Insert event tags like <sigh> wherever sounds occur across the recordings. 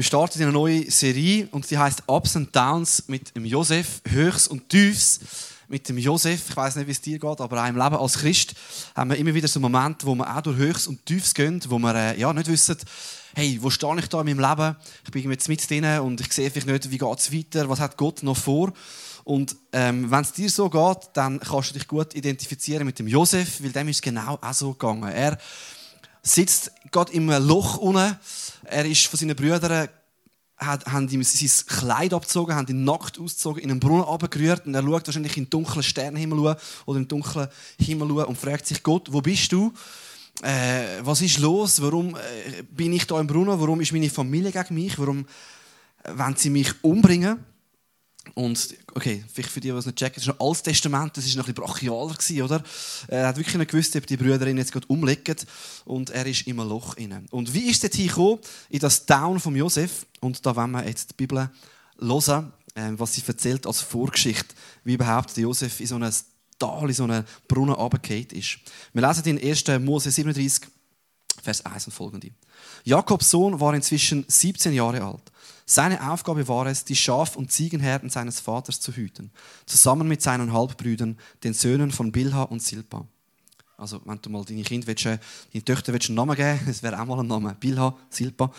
Wir starten in eine neue Serie und die heißt Ups and Downs mit dem Josef, Höchst und Tiefs mit dem Josef. Ich weiß nicht, wie es dir geht, aber auch im Leben als Christ haben wir immer wieder so Momente, wo wir auch durch Höchst und Tiefs gehen, wo wir äh, ja, nicht wissen, hey, wo stehe ich da in meinem Leben? Ich bin jetzt mit drin und ich sehe vielleicht nicht, wie geht es weiter, was hat Gott noch vor? Und ähm, wenn es dir so geht, dann kannst du dich gut identifizieren mit dem Josef, weil dem ist genau auch so gegangen. Er sitzt gerade im Loch unten. Er ist von seinen Brüdern haben ihm sein Kleid abgezogen, haben ihn nackt ausgezogen, in einen Brunnen abgerührt und er schaut wahrscheinlich in den dunklen Sternenhimmel oder den dunklen Himmel und fragt sich Gott, wo bist du? Äh, was ist los? Warum äh, bin ich da im Brunnen? Warum ist meine Familie gegen mich? Warum wollen sie mich umbringen? Und, okay, vielleicht für die, die es nicht checken, das ist noch Altes Testament, das war noch ein bisschen brachialer, gewesen, oder? Er hat wirklich nicht gewusst, ob die Brüder ihn jetzt gerade umlegen. Und er ist im Loch inne. Und wie ist es gekommen, in das Down von Josef? Und da wollen wir jetzt die Bibel hören, ähm, was sie erzählt als Vorgeschichte, wie überhaupt Josef in so einem Tal, in so einem Brunnen runtergefallen ist. Wir lesen in 1. Mose 37, Vers 1 und folgende. Jakobs Sohn war inzwischen 17 Jahre alt. Seine Aufgabe war es, die Schaf- und Ziegenherden seines Vaters zu hüten, zusammen mit seinen Halbbrüdern, den Söhnen von Bilha und Silpa. Also, wenn du mal deine Kinder willst, äh, deine Töchter willst einen Namen geben, <laughs> das wäre auch mal ein Name. Bilha, Silpa.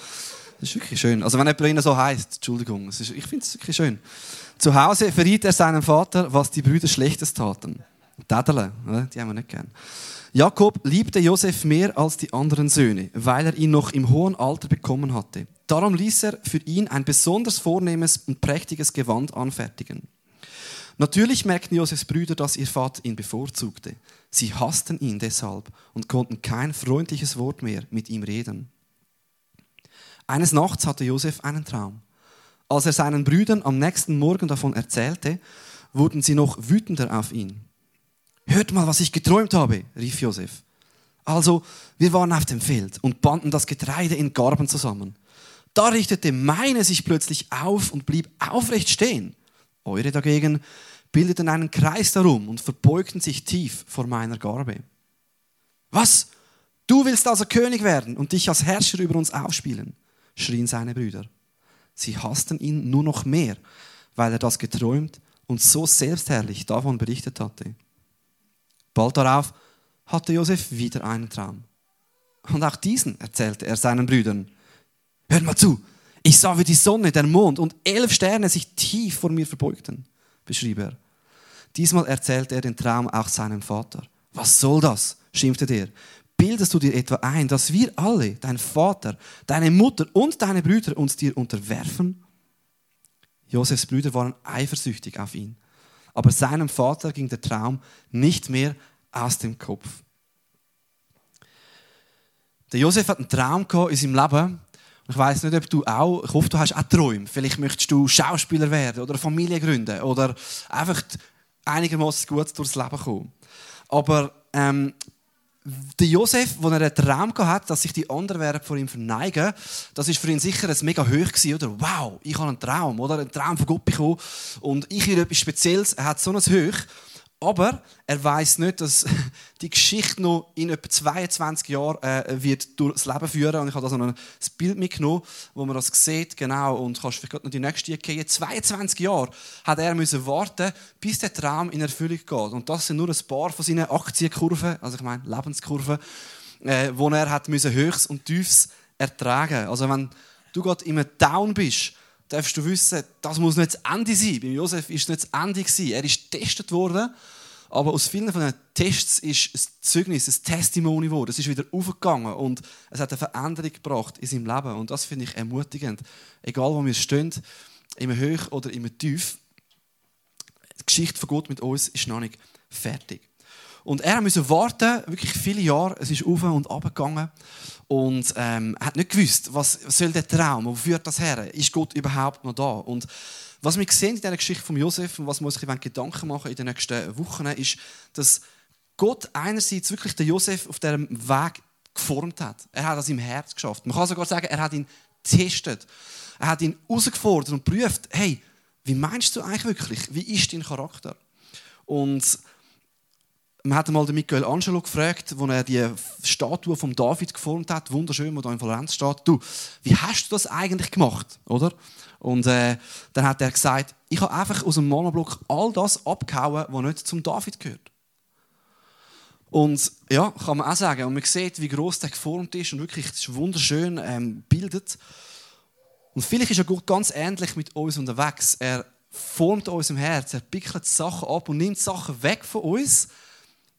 Das ist wirklich schön. Also, wenn jemand ihnen so heißt, Entschuldigung, ist, ich finde es wirklich schön. Zu Hause verriet er seinem Vater, was die Brüder Schlechtes taten. Tädele, die haben wir nicht gern. Jakob liebte Josef mehr als die anderen Söhne, weil er ihn noch im hohen Alter bekommen hatte. Darum ließ er für ihn ein besonders vornehmes und prächtiges Gewand anfertigen. Natürlich merkten Josefs Brüder, dass ihr Vater ihn bevorzugte. Sie hassten ihn deshalb und konnten kein freundliches Wort mehr mit ihm reden. Eines Nachts hatte Josef einen Traum. Als er seinen Brüdern am nächsten Morgen davon erzählte, wurden sie noch wütender auf ihn. Hört mal, was ich geträumt habe, rief Josef. Also, wir waren auf dem Feld und banden das Getreide in Garben zusammen. Da richtete meine sich plötzlich auf und blieb aufrecht stehen. Eure dagegen bildeten einen Kreis darum und verbeugten sich tief vor meiner Garbe. Was? Du willst also König werden und dich als Herrscher über uns aufspielen? schrien seine Brüder. Sie hassten ihn nur noch mehr, weil er das geträumt und so selbstherrlich davon berichtet hatte. Bald darauf hatte Josef wieder einen Traum. Und auch diesen erzählte er seinen Brüdern. Hört mal zu, ich sah, wie die Sonne, der Mond und elf Sterne sich tief vor mir verbeugten, beschrieb er. Diesmal erzählte er den Traum auch seinem Vater. Was soll das? schimpfte der. Bildest du dir etwa ein, dass wir alle, dein Vater, deine Mutter und deine Brüder uns dir unterwerfen? Josefs Brüder waren eifersüchtig auf ihn aber seinem Vater ging der Traum nicht mehr aus dem Kopf. Der Josef hat einen Traum in seinem Leben. Ich weiß nicht, ob du auch, ich hoffe, du hast auch Träume. Vielleicht möchtest du Schauspieler werden oder eine Familie gründen oder einfach einigermaßen gut durchs Leben kommen. Aber ähm, der Josef, wo er einen Traum hat, dass sich die anderen werden vor ihm verneigen, das ist für ihn sicher ein mega hoch gewesen, oder? Wow, ich habe einen Traum, oder? Einen Traum von Gott bekommen und ich will etwas Spezielles. Er hat so ein Hoch. Aber er weiß nicht, dass <laughs> die Geschichte noch in etwa 22 Jahren äh, wird durchs Leben führen. Und ich habe da so ein Bild mitgenommen, wo man das sieht, genau. Und kannst vielleicht noch die nächste gehen. 22 Jahre hat er müssen warten, bis der Traum in Erfüllung geht. Und das sind nur ein paar von seinen Aktienkurven, also ich meine Lebenskurven, äh, wo er hat müssen Höchst und Tiefs ertragen. Also wenn du gerade im Down bist, darfst du wissen, das muss nicht das Ende sein. Bei Josef ist es nicht das Ende gewesen. Er ist getestet worden, aber aus vielen von den Tests ist ein Zeugnis, ein Testimony geworden. Es ist wieder aufgegangen und es hat eine Veränderung gebracht in seinem Leben. Und das finde ich ermutigend. Egal, wo wir stehen, im Hoch oder im Tief, die Geschichte von Gott mit uns ist noch nicht fertig. Und er musste warten, wirklich viele Jahre. Es ist auf und ab gegangen. Und ähm, hat nicht gewusst, was soll der Traum, wo führt das her? Ist Gott überhaupt noch da? Und was wir sehen in dieser Geschichte von Josef und was wir uns Gedanken machen in den nächsten Wochen, ist, dass Gott einerseits wirklich den Josef auf diesem Weg geformt hat. Er hat das im Herz geschafft. Man kann sogar sagen, er hat ihn getestet. Er hat ihn herausgefordert und prüft, hey, wie meinst du eigentlich wirklich? Wie ist dein Charakter? Und man hat den Michelangelo gefragt, als er die Statue von David geformt hat, wunderschön, die da in Florenz steht. Du, wie hast du das eigentlich gemacht, oder? Und äh, dann hat er gesagt, ich habe einfach aus dem Monoblock all das abgehauen, was nicht zum David gehört. Und ja, kann man auch sagen. Und man sieht, wie groß der geformt ist und wirklich ist wunderschön ähm, bildet. Und vielleicht ist ja Gott ganz ähnlich mit uns unterwegs. Er formt uns im Herz, er pickelt Sachen ab und nimmt Sachen weg von uns.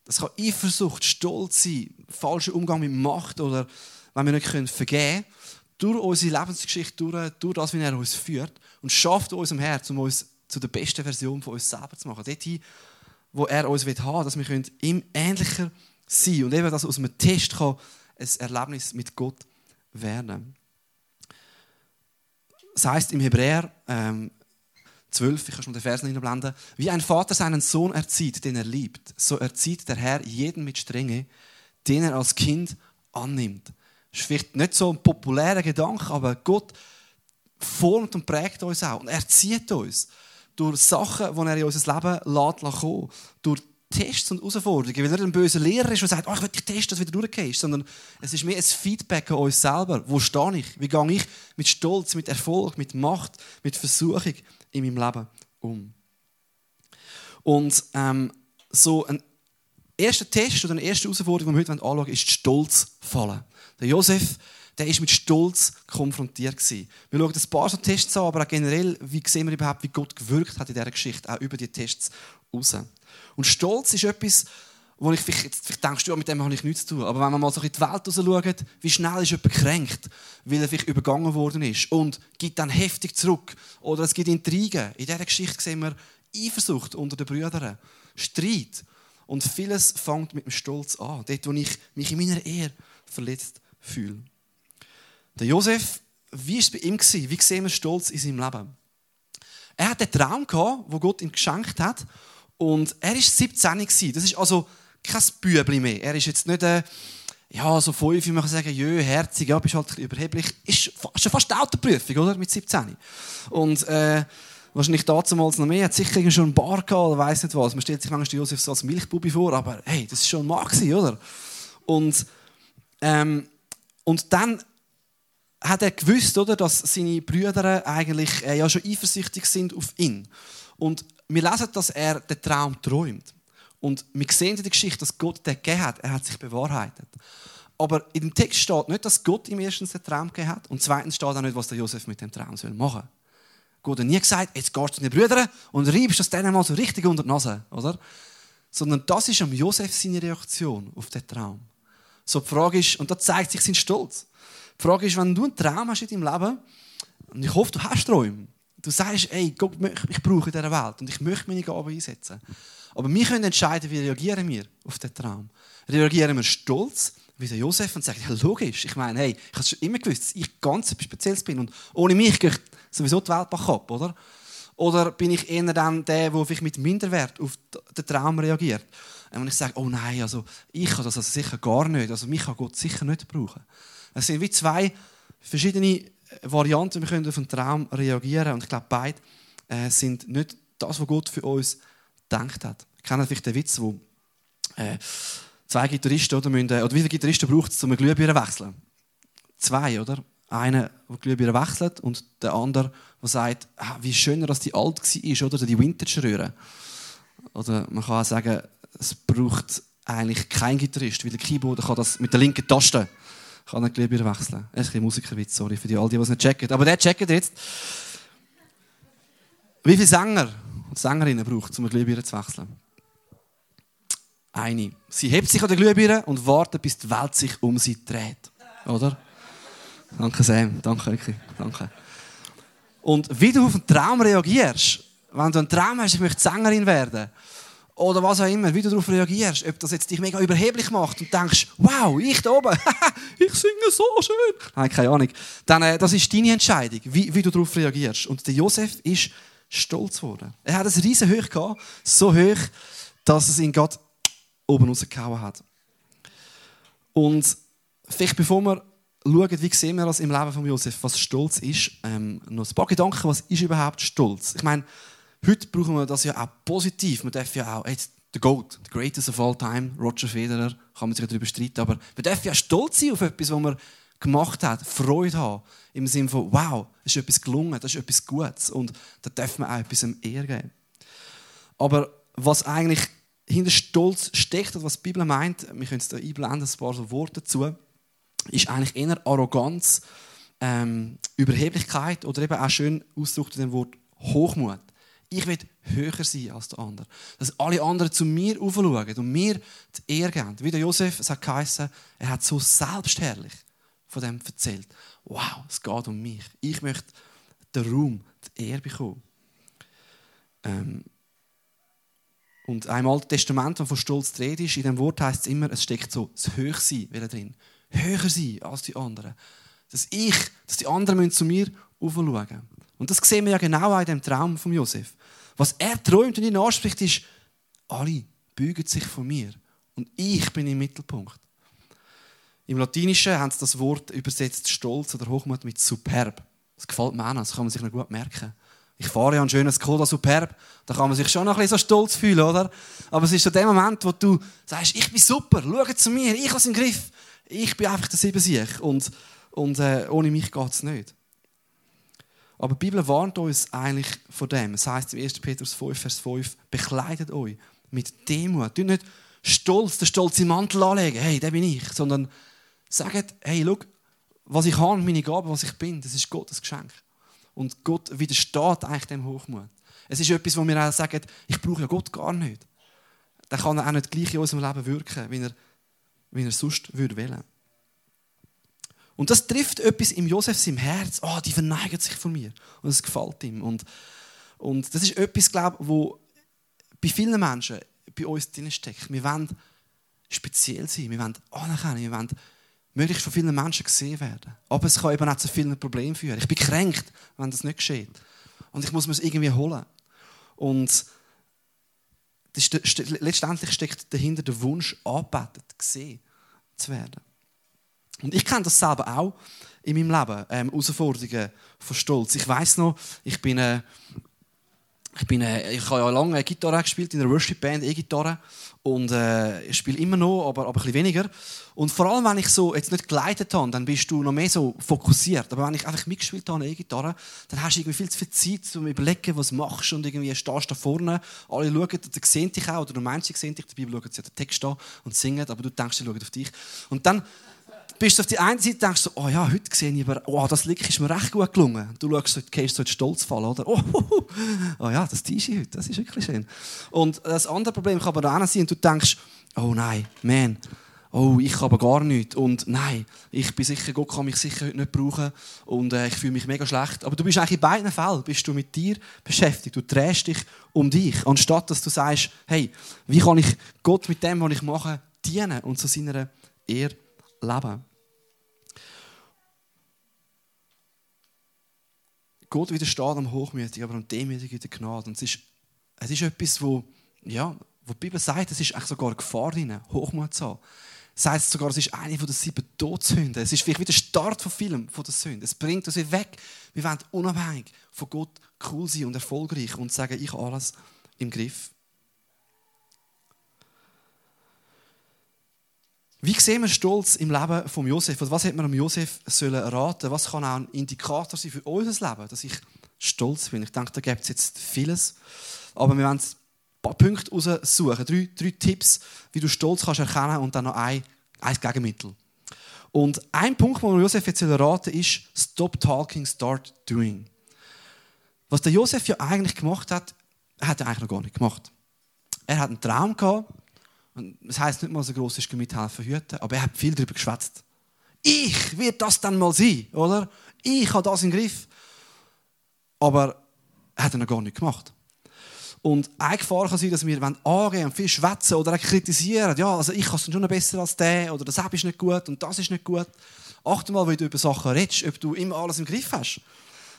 Das kann Eifersucht, Stolz sein, falscher Umgang mit Macht oder wenn wir nicht vergeben können. Durch unsere Lebensgeschichte, durch, durch das, wie er uns führt und schafft uns im Herz, um uns zu der besten Version von uns selber zu machen. Dort wo er uns haben will, dass wir ihm ähnlicher sein können. Und eben, dass aus einem Test kann ein Erlebnis mit Gott werden Das heißt im Hebräer ähm, 12, ich kann schon den Vers einblenden, wie ein Vater seinen Sohn erzieht, den er liebt, so erzieht der Herr jeden mit Strenge, den er als Kind annimmt. Das ist vielleicht nicht so ein populärer Gedanke, aber Gott formt und prägt uns auch und erzieht uns durch Sachen, die er in unser Leben lässt, kommen, durch Tests und Herausforderungen, weil nicht ein böser Lehrer ist, der sagt, oh, ich will dich testen, dass du wieder durchgehst, sondern es ist mehr ein Feedback an uns selber. Wo stehe ich? Wie gehe ich mit Stolz, mit Erfolg, mit Macht, mit Versuchung in meinem Leben um? Und ähm, so ein erster Test oder eine erste Herausforderung, die wir heute anschauen ist Stolz fallen. Der Josef der ist mit Stolz konfrontiert. Wir schauen ein paar so Tests an, aber auch generell, wie sehen wir überhaupt, wie Gott gewirkt hat in dieser Geschichte, auch über die Tests raus. Und Stolz ist etwas, wo ich vielleicht, vielleicht denkst, ja, mit dem habe ich nichts zu tun. Aber wenn man mal so in die Welt schaut, wie schnell ist jemand gekränkt, weil er vielleicht übergangen worden ist und gibt dann heftig zurück. Oder es gibt Intrigen. In dieser Geschichte sehen wir Eifersucht unter den Brüdern, Streit. Und vieles fängt mit dem Stolz an. Dort, wo ich mich in meiner Ehe verletzt fühle. Der Josef, wie war es bei ihm? Wie sehen wir Stolz in seinem Leben? Er hat einen Traum wo Gott ihm geschenkt hat. Und er war 17 Das ist also kein Bübli mehr. Er ist jetzt nicht ein, ja, so fünf, wie man kann sagen, jö, herzig, ja, bist halt überheblich. Ist schon fast eine Autoprüfung, oder? Mit 17. Und, äh, wahrscheinlich damals noch mehr, Er hat sicher schon ein Bar gehabt oder weiss nicht was. Man stellt sich manchmal Josef so als Milchbubi vor, aber hey, das ist schon ein oder? Und, ähm, und dann hat er gewusst, oder, dass seine Brüder eigentlich äh, ja schon eifersüchtig sind auf ihn. Und wir lesen, dass er den Traum träumt. Und wir sehen in der Geschichte, dass Gott den gegeben hat. Er hat sich bewahrheitet. Aber in dem Text steht nicht, dass Gott ihm erstens den Traum gegeben hat und zweitens steht auch nicht, was der Josef mit dem Traum machen soll. Gott hat nie gesagt, jetzt gehst du zu den Brüdern und reibst das denen mal so richtig unter die Nase, oder? Sondern das ist am Josef seine Reaktion auf den Traum. So die Frage ist, und da zeigt sich sein Stolz. Die Frage ist, wenn du einen Traum hast in deinem Leben, und ich hoffe, du hast Träume, du sagst, ey, Gott, ich brauche in dieser Welt und ich möchte meine Gaben einsetzen. Aber wir können entscheiden, wie reagieren wir auf den Traum. Reagieren wir stolz, wie der Josef, und sagen, ja, logisch, ich meine, hey, ich habe schon immer gewusst, dass ich ganz etwas Spezielles bin und ohne mich geht sowieso die Welt ab, oder? Oder bin ich eher dann der, der vielleicht mit Minderwert auf den Traum reagiert? Und ich sage, oh nein, also ich kann das also sicher gar nicht, also mich kann Gott sicher nicht brauchen. Es sind wie zwei verschiedene Varianten, wir können auf einen Traum reagieren. Und ich glaube, beide äh, sind nicht das, was Gott für uns gedacht hat. Ich kenne vielleicht den Witz, wo äh, zwei Gitarristen oder, müssen, oder wie viele Gitarristen braucht es, um eine Glühbirne zu wechseln? Zwei, oder? Einer, der Glühbirne wechselt und der andere, der sagt, ah, wie schöner, dass die alt war, oder? Die Vintage-Röhre. Oder man kann auch sagen, es braucht eigentlich kein Gitarrist, weil der Keyboarder kann das mit der linken Taste kann nicht lieber wechseln. Das ist ein Musikerwitz, sorry für die, all die, die es nicht checken. Aber der checkt jetzt. Wie viele Sänger und Sängerinnen braucht es, um eine Glühbirne zu wechseln? Eine. Sie hebt sich an der Glühbirne und wartet, bis die Welt sich um sie dreht. Oder? Danke, Sam. Danke, Eki. Danke. Und wie du auf einen Traum reagierst, wenn du einen Traum hast, ich möchte Sängerin werden, oder was auch immer, wie du darauf reagierst, ob das jetzt dich mega überheblich macht und denkst, wow, ich da oben, <laughs> ich singe so schön. Nein, keine Ahnung. Dann, äh, das ist deine Entscheidung, wie, wie du darauf reagierst. Und der Josef ist stolz geworden. Er hat es riesen hoch gehabt, so hoch, dass es ihn gerade oben rausgehauen hat. Und vielleicht bevor wir schauen, wie sehen wir das im Leben von Josef, was Stolz ist, ähm, noch ein paar Gedanken, was ist überhaupt Stolz? Ich meine, Heute brauchen wir das ja auch positiv. Man darf ja auch, jetzt der Goat, the greatest of all time, Roger Federer, kann man sich darüber streiten, aber wir dürfen ja stolz sein auf etwas, was man gemacht hat, Freude haben, im Sinne von, wow, es ist etwas gelungen, das ist etwas Gutes und da darf man auch etwas Ehr geben. Aber was eigentlich hinter Stolz steckt und was die Bibel meint, wir können es da einblenden, ein paar Worte dazu, ist eigentlich eher Arroganz, ähm, Überheblichkeit oder eben auch schön ausgedrückt in dem Wort Hochmut. Ich will höher sein als der andere. Dass alle anderen zu mir aufschauen und mir die Ehre geben. Wie der Josef sagt, er hat so selbstherrlich von dem erzählt. Wow, es geht um mich. Ich möchte den Raum, die Ehre bekommen. Ähm, und im Alten Testament, wenn von Stolz die Rede ist, in dem Wort heißt es immer, es steckt so das Höchsein drin. Höher sein als die anderen. Dass ich, dass die anderen zu mir aufschauen Und das sehen wir ja genau in dem Traum von Josef. Was er träumt und ihn anspricht, ist, alle beugen sich von mir. Und ich bin im Mittelpunkt. Im Latinischen haben sie das Wort übersetzt Stolz oder Hochmut mit superb. Das gefällt mir auch, das kann man sich noch gut merken. Ich fahre ja ein schönes Skoda Superb, da kann man sich schon noch ein bisschen so stolz fühlen, oder? Aber es ist so der Moment, wo du sagst, ich bin super, schau zu mir, ich habe es im Griff. Ich bin einfach der Siebensieg und, und äh, ohne mich geht es nicht. Aber die Bibel warnt uns eigentlich vor dem. Es heißt im 1. Petrus 5, Vers 5, bekleidet euch mit Demut. Tut nicht stolz, den stolzen Mantel anlegen, hey, der bin ich, sondern sagt, hey, schau, was ich habe, meine Gabe, was ich bin, das ist Gottes Geschenk. Und Gott widersteht eigentlich dem Hochmut. Es ist etwas, wo wir auch sagen, ich brauche ja Gott gar nicht. Dann kann er auch nicht gleich in unserem Leben wirken, wie er, wie er sonst würde wählen. Und das trifft etwas im Josef im Herz. oh, die verneigen sich von mir. Und das gefällt ihm. Und, und das ist etwas, glaube ich, wo bei vielen Menschen bei uns drin steckt. Wir wollen speziell sein, wir wollen anerkennen, wir wollen möglichst von vielen Menschen gesehen werden. Aber es kann eben auch zu vielen Problemen führen. Ich bin kränkt, wenn das nicht geschieht. Und ich muss mir es irgendwie holen. Und letztendlich steckt dahinter der Wunsch, angebetet, gesehen zu werden. Und ich kenne das selber auch in meinem Leben, ähm, Herausforderungen von Stolz. Ich weiß noch, ich bin äh, ich, bin, äh, ich habe ja lange Gitarre gespielt in einer Worship-Band, E-Gitarre. Und äh, ich spiele immer noch, aber, aber ein bisschen weniger. Und vor allem, wenn ich so jetzt nicht geleitet habe, dann bist du noch mehr so fokussiert. Aber wenn ich einfach mitgespielt habe, E-Gitarre, dann hast du irgendwie viel zu viel Zeit, um überlegen, was machst. Und irgendwie stehst da vorne, alle schauen, die sehen dich auch, oder du meinst, sie sehen dich, dabei schauen sie den Text an und singen, aber du denkst, sie schauen auf dich. Und dann bist du auf die eine Seite denkst du, oh ja, heute sehe ich aber, oh, das Lick ist mir recht gut gelungen. Du schaust, du gehst so Stolz fallen, oder? Oh, oh, oh ja, das T-Shirt heute, das ist wirklich schön. Und das andere Problem kann aber auch sein, und du denkst, oh nein, man, oh, ich habe gar nichts. Und nein, ich bin sicher, Gott kann mich sicher heute nicht brauchen. Und äh, ich fühle mich mega schlecht. Aber du bist eigentlich in beiden Fällen bist du mit dir beschäftigt. Du drehst dich um dich. Anstatt dass du sagst, hey, wie kann ich Gott mit dem, was ich mache, dienen und zu seiner Ehre leben. Gott widersteht am Hochmütigen, aber am Demütigen der Gnade. Und es ist, es ist etwas, wo, ja, wo die Bibel sagt, es ist sogar eine Gefahr drin, Hochmut zu haben. Es heißt sogar, es ist eine von den sieben Todsünden. Es ist vielleicht wie der Start von vielen von der Sünde. Es bringt uns weg. Wir wollen unabhängig von Gott cool sein und erfolgreich und sagen, ich habe alles im Griff. Wie sehen wir Stolz im Leben von Josef? was hätte man Josef sollen raten? Was kann auch ein Indikator sein für unser Leben, dass ich stolz bin? Ich denke, da gibt es jetzt vieles. Aber wir werden ein paar Punkte raussuchen. Drei, drei Tipps, wie du Stolz kannst erkennen und dann noch ein, ein Gegenmittel. Und ein Punkt, den Josef jetzt raten ist, stop talking, start doing. Was der Josef ja eigentlich gemacht hat, hat er eigentlich noch gar nicht gemacht. Er hat einen Traum gehabt, und das heißt nicht mal so groß ist mithelfen hüten, aber er hat viel darüber geschwätzt. Ich werde das dann mal sein, oder? Ich habe das im Griff. Aber er hat er noch gar nicht gemacht. Und eine Gefahr kann sein, dass wir angehen und viel schwätzen oder kritisieren. Ja, also ich kann es schon besser als der oder das ist nicht gut und das ist nicht gut. Achte mal, wie du über Sachen redest, ob du immer alles im Griff hast.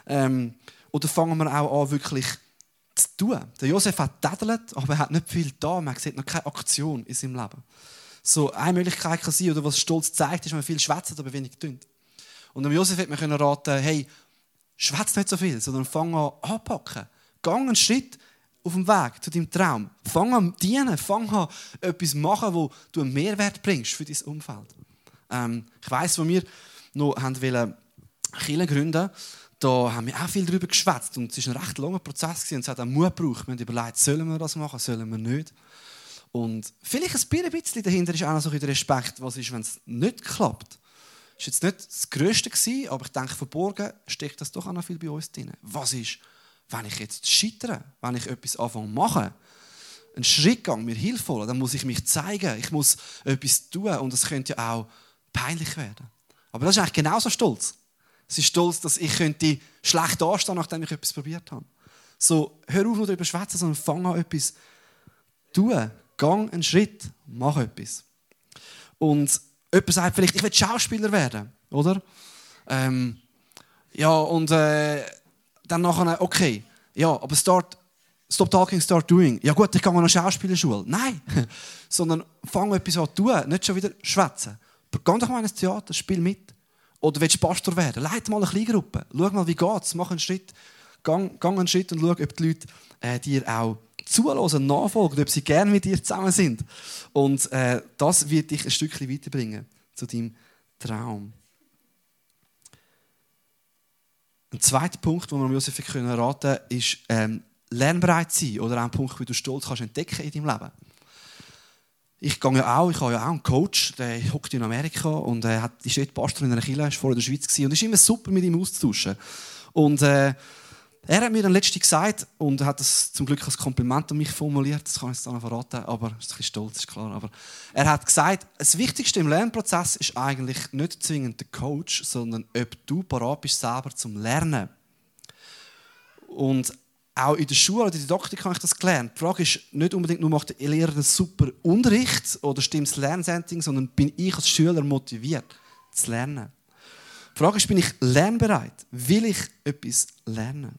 Ähm, oder fangen wir auch an, wirklich zu tun. Der Josef hat tätelt, aber er hat nicht viel da. Man sieht noch keine Aktion in seinem Leben. So eine Möglichkeit kann sein, oder was Stolz zeigt, ist, wenn man viel schwätzt, aber wenig tut. Und dem Josef hätte man raten, hey, schwätzt nicht so viel, sondern fang an anpacken. Gang einen Schritt, auf dem Weg zu deinem Traum. Fang an dienen, fang an etwas machen, wo du einen Mehrwert bringst für dein Umfeld. Ähm, ich weiss, wo wir noch haben wollen, Kirche gründen da haben wir auch viel darüber geschwätzt und es war ein recht langer Prozess und es hat auch Mut gebraucht. Wir haben überlegt, sollen wir das machen, sollen wir nicht. Und vielleicht ein bisschen dahinter ist auch noch so der Respekt, was ist, wenn es nicht klappt. Das war jetzt nicht das Größte, aber ich denke, verborgen steckt das doch auch noch viel bei uns drin. Was ist, wenn ich jetzt scheitere, wenn ich etwas anfange zu machen, einen Schritt gehe, mir Hilfe holen, dann muss ich mich zeigen, ich muss etwas tun und das könnte ja auch peinlich werden. Aber das ist eigentlich genauso stolz. Sie ist stolz, dass ich könnte schlecht dastehen, nachdem ich etwas probiert habe. So, hör auf, nur darüber zu schwätzen, sondern fang an, etwas zu tun. Gang einen Schritt, mach etwas. Und jemand sagt vielleicht, ich will Schauspieler werden, oder? Ähm, ja, und äh, dann nachher, okay, ja, aber start, stop talking, start doing. Ja gut, ich gehe an eine Schauspielerschule. Nein, <laughs> sondern fang etwas an zu tun, nicht schon wieder schwätzen. Geh doch mal ins Theater, spiel mit. Oder willst du Pastor werden? Leite mal eine Kleingruppe. Schau mal, wie es. Mach einen Schritt. Gang, gang einen Schritt und schau, ob die Leute äh, dir auch zuhören, nachfolgen, ob sie gerne mit dir zusammen sind. Und äh, das wird dich ein Stückchen weiterbringen zu deinem Traum. Ein zweiter Punkt, den wir Josef raten können, ist ähm, lernbereit sein oder auch ein Punkt, wie du Stolz kannst entdecken in deinem Leben. Ich gehe ja auch, ich habe ja auch einen Coach, der hockt in Amerika und äh, hat, ist dort Pastor in einer Kirche, ist vorher in der Schweiz gewesen, und ist immer super, mit ihm auszutauschen. Und äh, er hat mir dann letztlich gesagt, und hat das zum Glück als Kompliment an mich formuliert, das kann ich jetzt noch verraten, aber ist ein bisschen stolz, ist klar. Aber er hat gesagt, das Wichtigste im Lernprozess ist eigentlich nicht zwingend der Coach, sondern ob du parat bist selber zum Lernen. Und auch in der Schule oder in der Didaktik habe ich das gelernt. Die Frage ist nicht unbedingt nur, macht der Lehrer einen super Unterricht oder stimmt das Lernsetting, sondern bin ich als Schüler motiviert zu lernen. Die Frage ist, bin ich lernbereit? Will ich etwas lernen?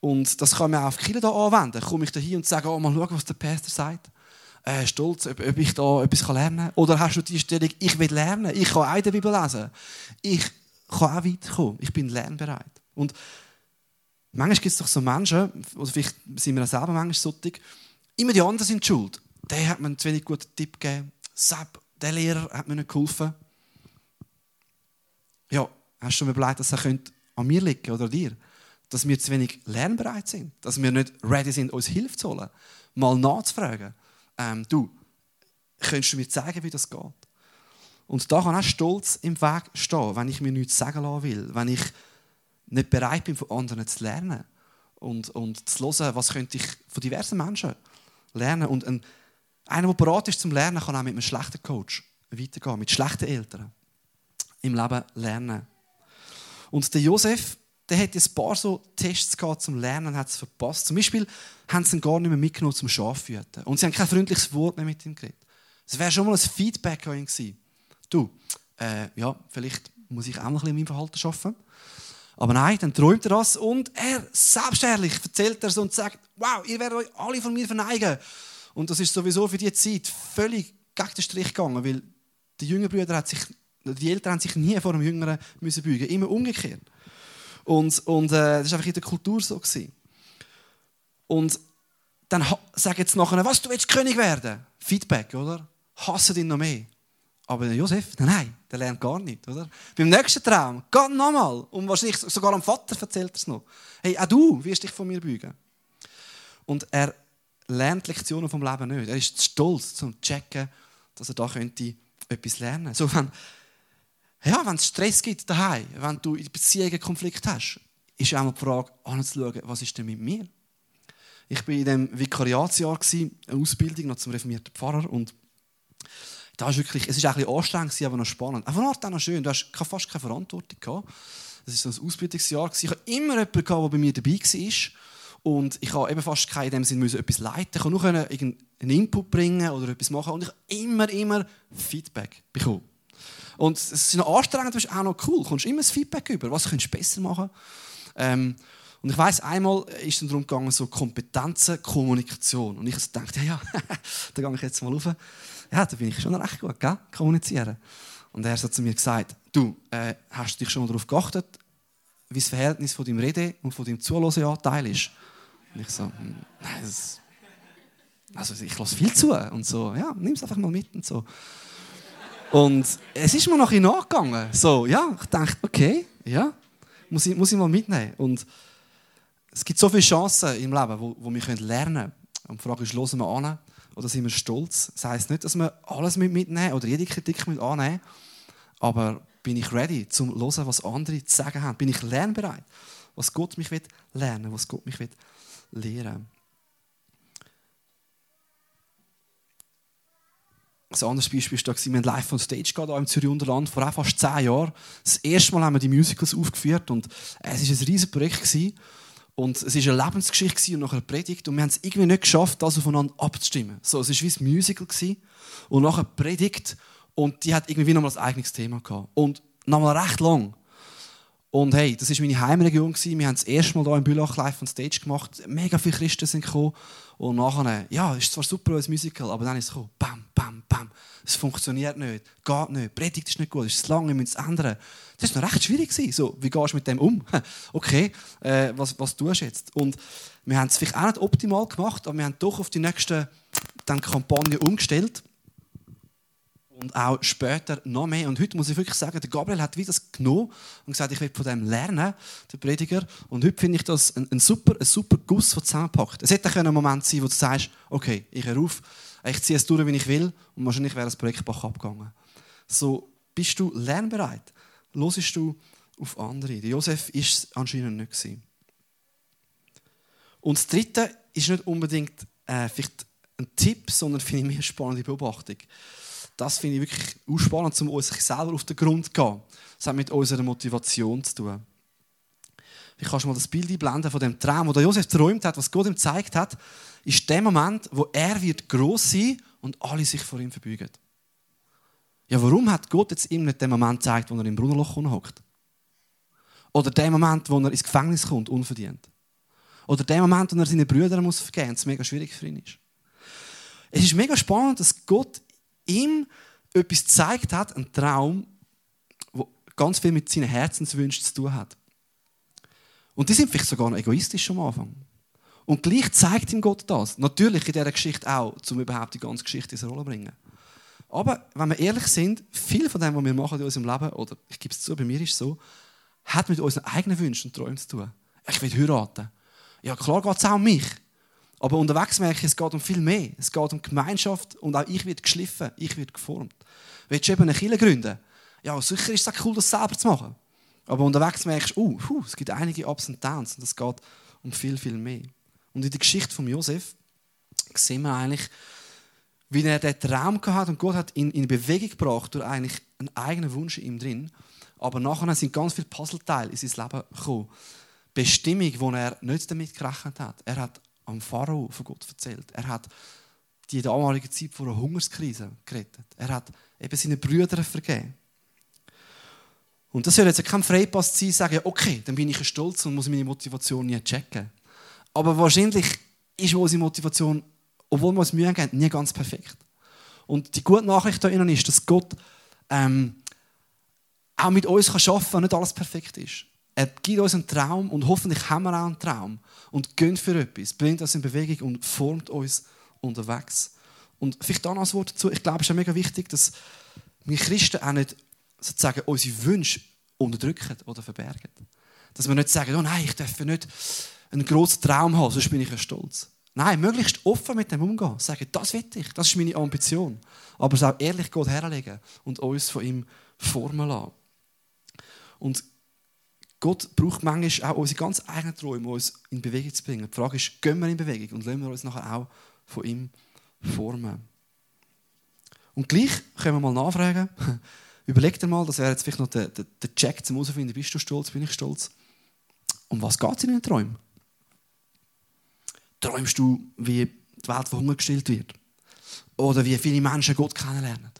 Und das kann man auch auf Kirche hier anwenden. Komme ich da hin und sage, oh, mal schauen, was der Pastor sagt? Äh, stolz, ob, ob ich da etwas lernen kann? Oder hast du die Stellung, ich will lernen, ich kann auch in Bibel lesen. Ich kann auch weiterkommen, ich bin lernbereit. Und Manchmal gibt es doch so Menschen, oder vielleicht sind wir auch selber manchmal so, immer die anderen sind schuld. Der hat mir einen zu wenig guten Tipp gegeben. Sepp, der Lehrer hat mir nicht geholfen. Ja, hast du schon überlegt, dass er an mir liegen oder an dir? Dass wir zu wenig lernbereit sind. Dass wir nicht ready sind, uns Hilfe zu holen. Mal nachzufragen. Ähm, du, könntest du mir zeigen, wie das geht? Und da kann auch Stolz im Weg stehen, wenn ich mir nichts sagen lassen will. Wenn ich nicht bereit bin, von anderen zu lernen und, und zu hören, was könnte ich von diversen Menschen lernen. Und ein, einer, der bereit ist zum Lernen, kann auch mit einem schlechten Coach weitergehen, mit schlechten Eltern im Leben lernen. Und der Josef, der hat ein paar so Tests gehabt zum Lernen und hat es verpasst. Zum Beispiel haben sie ihn gar nicht mehr mitgenommen zum Schafhüten. Und sie haben kein freundliches Wort mehr mit ihm geredet. Es wäre schon mal ein Feedback an ihn gewesen. Du, äh, ja, vielleicht muss ich auch noch ein bisschen an meinem Verhalten arbeiten. Aber nein, dann träumt er das und er, selbstherrlich, erzählt er es und sagt, wow, ihr werdet euch alle von mir verneigen. Und das ist sowieso für die Zeit völlig gegen den Strich gegangen, weil die jüngeren hat sich, die Eltern haben sich nie vor dem Jüngeren müssen beugen, immer umgekehrt. Und, und äh, das war einfach in der Kultur so. Gewesen. Und dann sagen jetzt nachher, was, du willst König werden? Feedback, oder? Hassen ihn noch mehr. Aber Josef, nein, der lernt gar nicht, oder? Beim nächsten Traum, geht nochmal. Und wahrscheinlich sogar am Vater erzählt er es noch. Hey, auch du wirst dich von mir beugen. Und er lernt Lektionen vom Leben nicht. Er ist stolz zum checken, dass er da könnte etwas lernen. So wenn ja, wenn es Stress gibt daheim, wenn du in Beziehungen Konflikt hast, ist auch mal die Frage, anzuschauen, was ist denn mit mir? Ich war in dem Vikariatsjahr eine Ausbildung noch zum reformierten Pfarrer und da ist wirklich, es ist ein bisschen anstrengend, aber noch spannend. Auf eine auch noch schön. Du hast fast keine Verantwortung gehabt. Das war so ein Ausbildungsjahr. Ich hatte immer jemanden, der bei mir dabei war. Und ich habe eben fast kein, in dem Sinne etwas leiten. Ich konnte nur einen Input bringen oder etwas machen. Und ich habe immer, immer Feedback bekommen. Und es ist noch anstrengend, aber es ist auch noch cool. Du kommst immer das Feedback über. Was könntest du besser machen? Ähm, und ich weiß, einmal ist es darum gegangen, so Kompetenzen, Kommunikation. Und ich dachte, ja, ja <laughs> da gehe ich jetzt mal rauf ja, da bin ich schon recht gut, gell? kommunizieren. Und er hat zu mir gesagt, du, äh, hast du dich schon darauf geachtet, wie das Verhältnis von deinem Rede und von deinem Zuhörenanteil ist? Und ich so, hm, nein, das, also ich lasse viel zu und so, ja, nimm es einfach mal mit und so. Und es ist mir noch ein nachgegangen. So, ja, ich dachte, okay, ja, muss ich, muss ich mal mitnehmen. Und es gibt so viele Chancen im Leben, wo, wo wir lernen können. Und die Frage ist, hören wir an oder sind wir stolz? Das heisst nicht, dass wir alles mitnehmen oder jede Kritik mit annehmen, aber bin ich ready, zum zu hören, was andere zu sagen haben? Bin ich lernbereit? Was Gott mich will lernen, was Gott mich will lehren. Ein anderes Beispiel war, wir haben live on stage hier im Zürich Unterland vor fast zehn Jahren. Das erste Mal haben wir die Musicals aufgeführt und es war ein riesiges Projekt. Und es war eine Lebensgeschichte und nachher eine Predigt. Und wir haben es irgendwie nicht geschafft, das aufeinander abzustimmen. So, es war wie ein Musical. Und nachher eine Predigt. Und die hat irgendwie nochmal ein eigenes Thema gehabt. Und nochmal recht lang. Und hey, das war meine Heimregion. Wir haben das erste Mal hier in Bülach live on Stage gemacht. Mega viele Christen sind gekommen. Und nachher, ja, ist zwar super als Musical, aber dann ist es gekommen. Bam, bam. Es funktioniert nicht, geht nicht, Predigt ist nicht gut, es ist zu lang, wir müssen es ändern. Das war noch recht schwierig. So, wie gehst du mit dem um? <laughs> okay, äh, was, was tust du jetzt? Und wir haben es vielleicht auch nicht optimal gemacht, aber wir haben doch auf die nächste dann Kampagne umgestellt und auch später noch mehr. Und heute muss ich wirklich sagen, der Gabriel hat wie das genommen und gesagt, ich will von dem lernen, der Prediger. Und heute finde ich das ein, ein, super, ein super Guss, der zusammenpackt. Es hätte ein Moment sein wo du sagst, okay, ich auf, ich ziehe es durch, wie ich will und wahrscheinlich wäre das Projekt Bach abgegangen. So, bist du lernbereit? Losest du auf andere? Der Josef war es anscheinend nicht. Gewesen. Und das Dritte ist nicht unbedingt äh, vielleicht ein Tipp, sondern finde ich mehr eine spannende Beobachtung. Das finde ich wirklich spannend, um uns selber auf den Grund zu gehen. Das hat mit unserer Motivation zu tun. Wie kannst du mal das Bild einblenden von dem Traum, wo Josef träumt hat, was Gott ihm gezeigt hat, ist der Moment, wo er wird groß sein und alle sich vor ihm verbeugen. Ja, warum hat Gott jetzt ihm nicht den Moment gezeigt, wo er im Brunnenloch hockt? Oder den Moment, wo er ins Gefängnis kommt, unverdient? Oder den Moment, wo er seine Brüder muss vergeben muss, es mega schwierig für ihn ist. Es ist mega spannend, dass Gott ihm etwas gezeigt hat, einen Traum, der ganz viel mit seinen Herzenswünschen zu tun hat. Und die sind vielleicht sogar noch egoistisch am Anfang. Und gleich zeigt ihm Gott das. Natürlich in dieser Geschichte auch, um überhaupt die ganze Geschichte in Rolle zu bringen. Aber wenn wir ehrlich sind, viel von dem, was wir machen in unserem Leben, oder ich gebe es zu, bei mir ist es so, hat mit unseren eigenen Wünschen und Träumen zu tun. Ich will heiraten. Ja, klar geht es auch um mich. Aber unterwegs merke ich, es geht um viel mehr. Es geht um Gemeinschaft und auch ich werde geschliffen, ich werde geformt. Willst du eben eine Kirche gründen? Ja, sicher ist es cool, das selber zu machen. Aber unterwegs merkst du, uh, uh, es gibt einige Ups und Downs und es geht um viel, viel mehr. Und in der Geschichte von Josef sehen wir eigentlich, wie er den Traum hat und Gott hat ihn in Bewegung gebracht durch eigentlich einen eigenen Wunsch in ihm drin. Aber nachher sind ganz viele Puzzleteile in sein Leben gekommen. Bestimmung, wo er nicht damit gerechnet hat. Er hat am Pharao von Gott erzählt. Er hat die damalige Zeit vor einer Hungerskrise gerettet. Er hat eben seine Brüder vergeben. Und das soll jetzt kein Freipass sein, sagen, okay, dann bin ich stolz und muss meine Motivation nie checken. Aber wahrscheinlich ist unsere Motivation, obwohl wir uns Mühe geben, nie ganz perfekt. Und die gute Nachricht da ist, dass Gott ähm, auch mit uns arbeiten kann, nicht alles perfekt ist. Er gibt uns einen Traum und hoffentlich haben wir auch einen Traum und gehen für etwas, bringt uns in Bewegung und formt uns unterwegs. Und vielleicht dann als Wort dazu, ich glaube, es ist mega wichtig, dass wir Christen auch nicht sozusagen unsere Wünsche unterdrücken oder verbergen. Dass wir nicht sagen, oh nein, ich darf nicht einen grossen Traum haben, sonst bin ich ja stolz. Nein, möglichst offen mit dem umgehen. Sagen, das will ich, das ist meine Ambition. Aber es auch ehrlich Gott herlegen und uns von ihm formen lassen. Und Gott braucht manchmal auch unsere ganz eigenen Träume, uns in Bewegung zu bringen. Die Frage ist, gehen wir in Bewegung und lassen wir uns nachher auch von ihm formen. Und gleich können wir mal nachfragen, überleg dir mal, das wäre jetzt vielleicht noch der, der, der Check zum herausfinden, bist du stolz, bin ich stolz? Um was geht es in deinen Träumen? Träumst du, wie die Welt von Hunger gestillt wird? Oder wie viele Menschen Gott kennenlernen?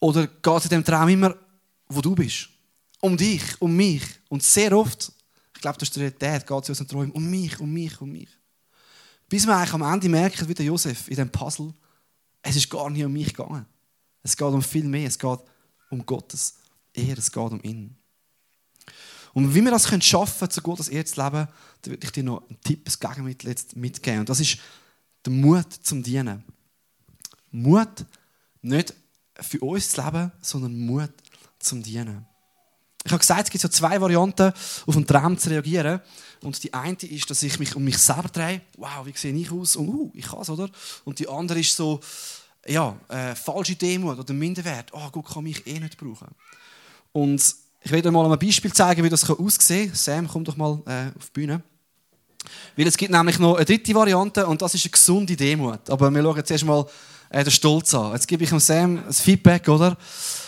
Oder geht es in dem Traum immer, wo du bist? Um dich, um mich. Und sehr oft, ich glaube, das ist die Realität, geht es in unseren Träumen um mich, um mich, um mich. Bis wir eigentlich am Ende merken, wie der Josef in diesem Puzzle, es ist gar nicht um mich gegangen. Es geht um viel mehr. Es geht um Gottes Ehre. Es geht um ihn. Und wie wir das schaffen können, so gut als Ehe zu leben, da würde ich dir noch einen Tipp, ein Gegenmittel jetzt mitgeben. Und das ist der Mut zum Dienen. Mut, nicht für uns zu leben, sondern Mut zum Dienen. Ich habe gesagt, es gibt so zwei Varianten, auf einen Traum zu reagieren. Und die eine ist, dass ich mich um mich selber drehe. Wow, wie sehe ich aus? Und uh, ich kann es, oder? Und die andere ist so, ja, äh, falsche Demut oder Minderwert. Oh, gut, kann mich eh nicht brauchen. Und ich werde euch mal ein Beispiel zeigen, wie das aussehen kann. Sam, komm doch mal äh, auf die Bühne. Weil es gibt nämlich noch eine dritte Variante und das ist eine gesunde Demut. Aber wir schauen zuerst mal äh, den Stolz an. Jetzt gebe ich dem Sam ein Feedback, oder?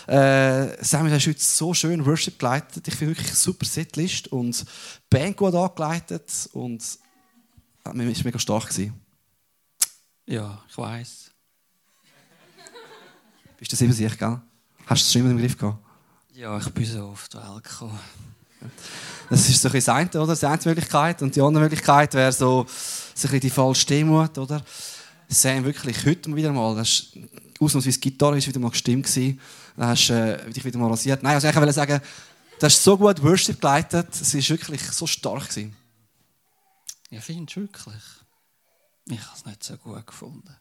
Äh, Sam, du hast heute so schön Worship geleitet. Ich finde wirklich eine super Setlist und Band gut angeleitet und es äh, war mega stark. Gewesen. Ja, ich weiß. Bist du sieben sich, gell? Hast du es schon immer im Griff gehabt? Ja, ich bin so auf die Welt gekommen. Das ist so ein das eine, oder? Die eine Möglichkeit. Und die andere Möglichkeit wäre so, so ein die falsche Demut, oder? Sam, wirklich, heute wieder mal, das ist, ausnahmsweise Gitarre ist wieder mal gestimmt gewesen. Da hast äh, dich wieder mal rasiert. Nein, also ich wollte sagen, du hast so gut Worship geleitet, es war wirklich so stark. Gewesen. Ja, findest du wirklich? Ich habe es nicht so gut gefunden.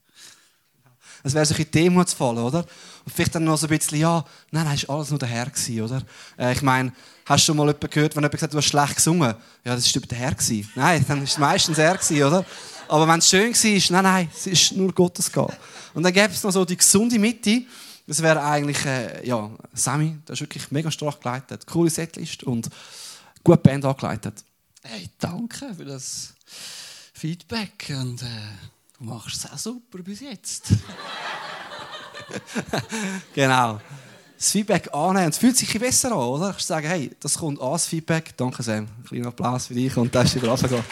Es wäre so ein Demut zu fallen, oder? Und vielleicht dann noch so ein bisschen, ja, nein, nein, ist alles nur der Herr gewesen, oder? Äh, ich meine, hast du schon mal jemanden gehört, wenn jemand gesagt hat, du hast schlecht gesungen? Ja, das war der Herr gewesen. Nein, dann ist es meistens er gewesen, oder? Aber wenn es schön war, nein, nein, es ist nur Gottes Gott. Und dann gäbe es noch so die gesunde Mitte. Das wäre eigentlich, äh, ja, Sammy, das ist wirklich mega stark geleitet. Coole Setlist und gut Band angeleitet. Hey, danke für das Feedback und äh, machst es auch super bis jetzt. <laughs> genau. Das Feedback annehmen. Es fühlt sich besser an, oder? Ich sagen, hey, das kommt an, das Feedback. Danke, Sam. Ein kleiner Applaus für dich und das ist wieder. <laughs>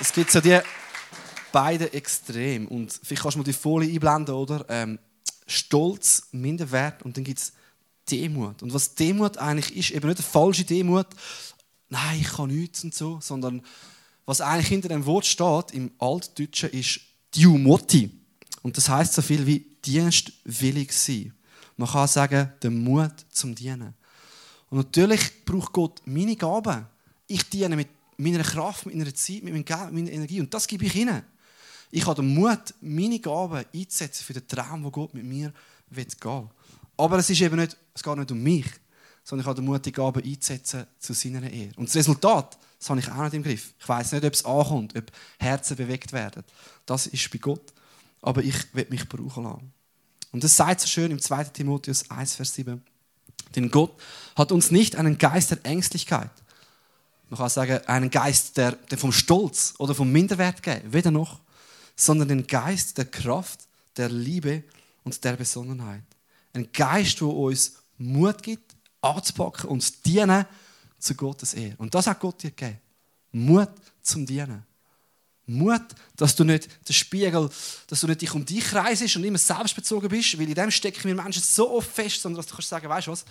Es gibt so die beiden Extrem. Und vielleicht kannst du mal die Folie einblenden, oder? Ähm, Stolz, Minderwert und dann gibt es Demut. Und was Demut eigentlich ist, eben nicht eine falsche Demut, nein, ich kann nichts und so, sondern was eigentlich hinter dem Wort steht im Altdeutschen ist Diumoti. Und das heißt so viel wie dienstwillig sein. Man kann sagen, der Mut zum Dienen. Und natürlich braucht Gott meine Gaben. Ich diene mit meiner Kraft, mit meiner Zeit, mit meiner Energie. Und das gebe ich ihnen. Ich habe den Mut, meine Gaben einzusetzen für den Traum, wo Gott mit mir gehen will. Aber es, ist eben nicht, es geht nicht um mich, sondern ich habe den Mut, die Gaben einzusetzen zu seiner Ehre. Und das Resultat, das habe ich auch nicht im Griff. Ich weiß nicht, ob es ankommt, ob Herzen bewegt werden. Das ist bei Gott. Aber ich will mich brauchen lassen. Und das sagt so schön im 2. Timotheus 1, Vers 7. Denn Gott hat uns nicht einen Geist der Ängstlichkeit, man kann sagen, einen Geist der, der vom Stolz oder vom Minderwert geben, weder noch, sondern den Geist der Kraft, der Liebe und der Besonnenheit. Ein Geist, der uns Mut gibt, anzupacken und zu dienen zu Gottes Ehre. Und das hat Gott dir gegeben. Mut zum Dienen. Mut, dass du nicht der Spiegel, dass du nicht dich um dich kreisest und immer selbstbezogen bist, weil in dem stecken wir Menschen so oft fest, sondern dass du kannst sagen, weißt du was?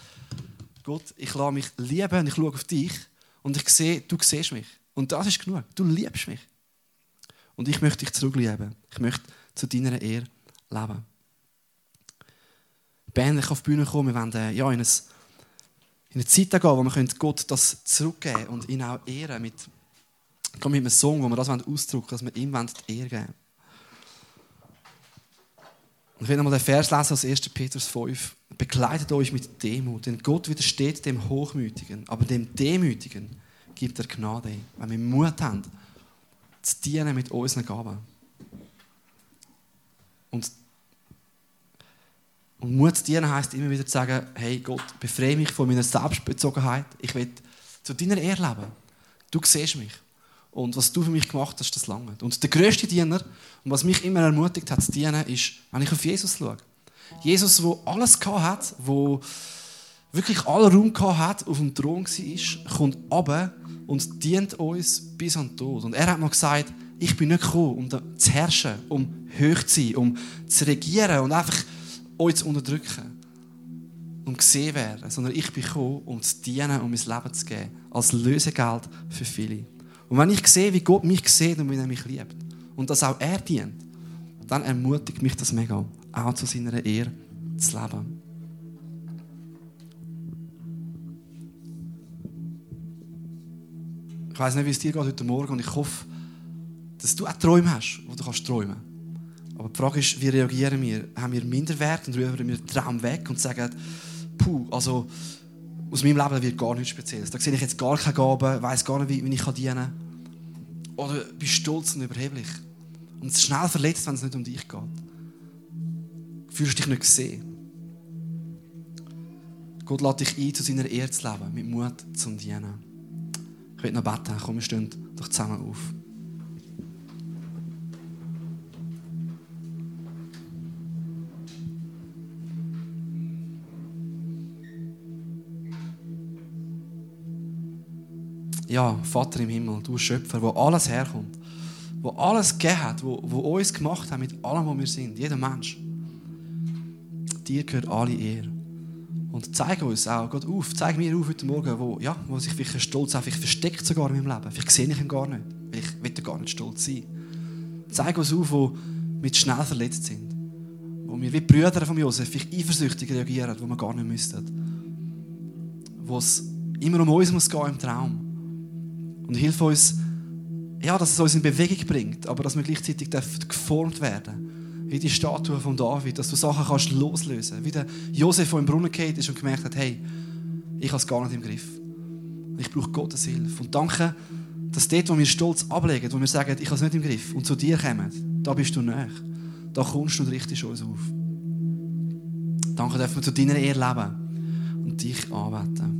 Gott, ich lasse mich lieben und ich schaue auf dich und ich sehe, du siehst mich. Und das ist genug. Du liebst mich. Und ich möchte dich zurücklieben. Ich möchte zu deiner Ehre leben. Band, ich auf die Bühne kommen. Wir wollen äh, ja, in, ein, in eine Zeit gehen, wo wir Gott das zurückgeben und ihn auch ehren. Mit, mit einem Song, wo wir das ausdrücken dass wir ihm die Ehre geben und ich will nochmal den Vers lesen aus 1. Petrus 5. Begleitet euch mit Demut, denn Gott widersteht dem Hochmütigen, aber dem Demütigen gibt er Gnade. Wenn wir Mut haben, zu dienen mit unseren Gaben. Und, und Mut zu dienen heisst immer wieder zu sagen, hey Gott, befreie mich von meiner Selbstbezogenheit. Ich will zu deiner Ehre leben. Du siehst mich. Und was du für mich gemacht hast, das lange. Und der größte Diener, und was mich immer ermutigt hat zu dienen, ist, wenn ich auf Jesus schaue. Jesus, wo alles hat, wo wirklich aller Raum hat, auf dem Thron war, kommt runter und dient uns bis an den Tod. Und er hat mal gesagt, ich bin nicht gekommen, um zu herrschen, um hoch zu sein, um zu regieren und einfach euch zu unterdrücken, um gesehen werden, sondern ich bin gekommen, um zu dienen, um mein Leben zu geben, als Lösegeld für viele. Und wenn ich sehe, wie Gott mich sieht und wie er mich liebt und dass auch er dient, dann ermutigt mich das mega, auch zu seiner Ehre zu leben. Ich weiß nicht, wie es dir geht heute Morgen und ich hoffe, dass du auch Träume hast, wo du kannst träumen. Aber die Frage ist, wie reagieren wir? Haben wir Minderwert und rühren wir den Traum weg und sagen, puh, also aus meinem Leben wird gar nichts Spezielles. Da sehe ich jetzt gar keine Gaben, weiß gar nicht, wie, ich dienen kann. Oder bist stolz und überheblich. Und schnell verletzt, wenn es nicht um dich geht. Fühlst dich nicht gesehen. Gott lädt dich ein, zu seiner Ehre zu leben, mit Mut zum Dienen. Ich will noch beten. Komm, wir stehen doch zusammen auf. Ja, Vater im Himmel, du Schöpfer, wo alles herkommt, wo alles gegeben hat, wo, wo uns gemacht hat mit allem, was wir sind, jeder Mensch. Dir gehört alle Ehre. Und zeig uns auch, Gott auf, zeig mir auf heute Morgen, wo, ja, wo sich vielleicht Stolz einfach versteckt sogar in meinem Leben. Vielleicht sehe ich ihn gar nicht. Ich will gar nicht stolz sein. Zeig uns auf, wo wir schnell verletzt sind. Wo wir wie Brüder von Josef vielleicht eifersüchtig reagieren, wo wir gar nicht müssten. Wo es immer um uns muss gehen im Traum. Und hilf uns, ja, dass es uns in Bewegung bringt, aber dass wir gleichzeitig geformt werden wie die Statue von David, dass du Sachen kannst loslösen. Wie der Josef, der im Brunnen geht ist und gemerkt hat, hey, ich habe es gar nicht im Griff. Ich brauche Gottes Hilfe. Und danke, dass dort, wo wir Stolz ablegen, wo wir sagen, ich habe es nicht im Griff, und zu dir kommen, da bist du näher. Da kommst du und richtest uns auf. Danke, dürfen wir zu deiner Ehre leben und dich anbeten.